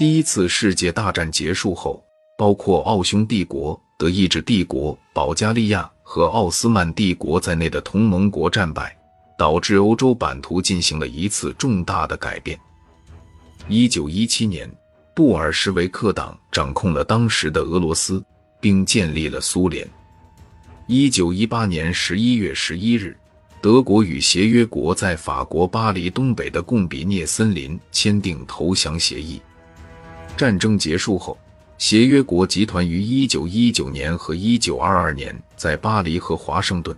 第一次世界大战结束后，包括奥匈帝国、德意志帝国、保加利亚和奥斯曼帝国在内的同盟国战败，导致欧洲版图进行了一次重大的改变。一九一七年，布尔什维克党掌控了当时的俄罗斯，并建立了苏联。一九一八年十一月十一日，德国与协约国在法国巴黎东北的贡比涅森林签订投降协议。战争结束后，协约国集团于一九一九年和一九二二年在巴黎和华盛顿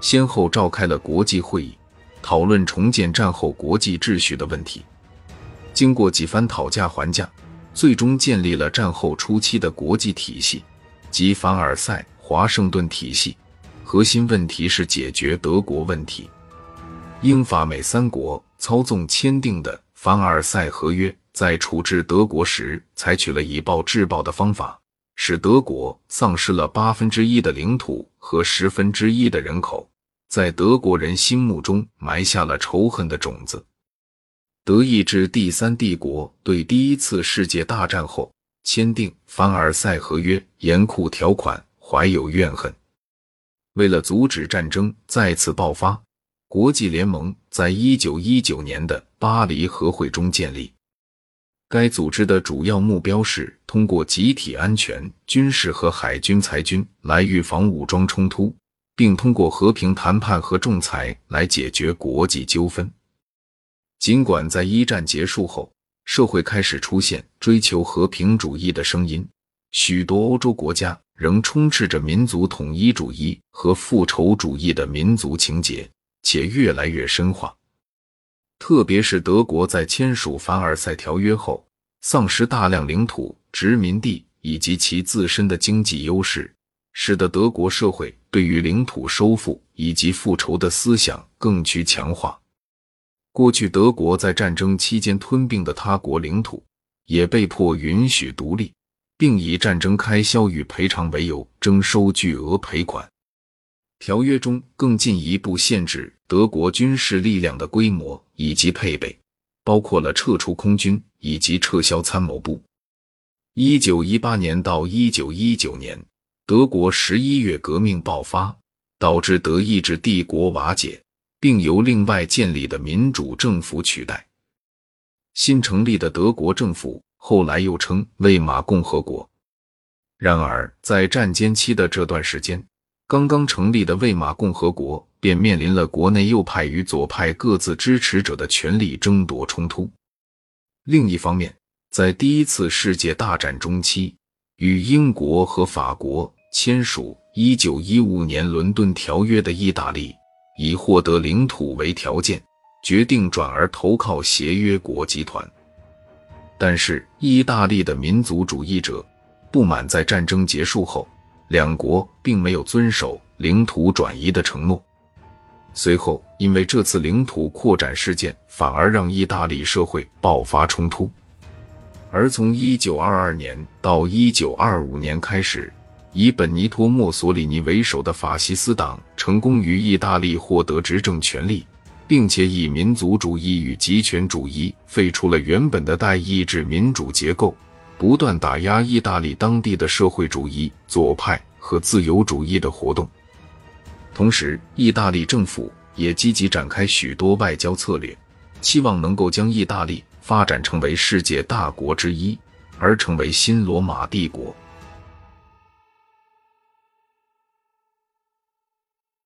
先后召开了国际会议，讨论重建战后国际秩序的问题。经过几番讨价还价，最终建立了战后初期的国际体系，即凡尔赛。华盛顿体系核心问题是解决德国问题。英法美三国操纵签订的凡尔赛合约，在处置德国时采取了以暴制暴的方法，使德国丧失了八分之一的领土和十分之一的人口，在德国人心目中埋下了仇恨的种子。德意志第三帝国对第一次世界大战后签订凡尔赛合约严酷条款。怀有怨恨，为了阻止战争再次爆发，国际联盟在一九一九年的巴黎和会中建立。该组织的主要目标是通过集体安全、军事和海军裁军来预防武装冲突，并通过和平谈判和仲裁来解决国际纠纷。尽管在一战结束后，社会开始出现追求和平主义的声音，许多欧洲国家。仍充斥着民族统一主义和复仇主义的民族情结，且越来越深化。特别是德国在签署凡尔赛条约后，丧失大量领土、殖民地以及其自身的经济优势，使得德国社会对于领土收复以及复仇的思想更趋强化。过去德国在战争期间吞并的他国领土，也被迫允许独立。并以战争开销与赔偿为由征收巨额赔款。条约中更进一步限制德国军事力量的规模以及配备，包括了撤出空军以及撤销参谋部。一九一八年到一九一九年，德国十一月革命爆发，导致德意志帝国瓦解，并由另外建立的民主政府取代。新成立的德国政府。后来又称魏玛共和国。然而，在战间期的这段时间，刚刚成立的魏玛共和国便面临了国内右派与左派各自支持者的权力争夺冲突。另一方面，在第一次世界大战中期，与英国和法国签署1915年伦敦条约的意大利，以获得领土为条件，决定转而投靠协约国集团。但是，意大利的民族主义者不满，在战争结束后，两国并没有遵守领土转移的承诺。随后，因为这次领土扩展事件，反而让意大利社会爆发冲突。而从1922年到1925年开始，以本尼托·墨索里尼为首的法西斯党成功于意大利获得执政权力。并且以民族主义与极权主义废除了原本的代议制民主结构，不断打压意大利当地的社会主义、左派和自由主义的活动。同时，意大利政府也积极展开许多外交策略，期望能够将意大利发展成为世界大国之一，而成为新罗马帝国。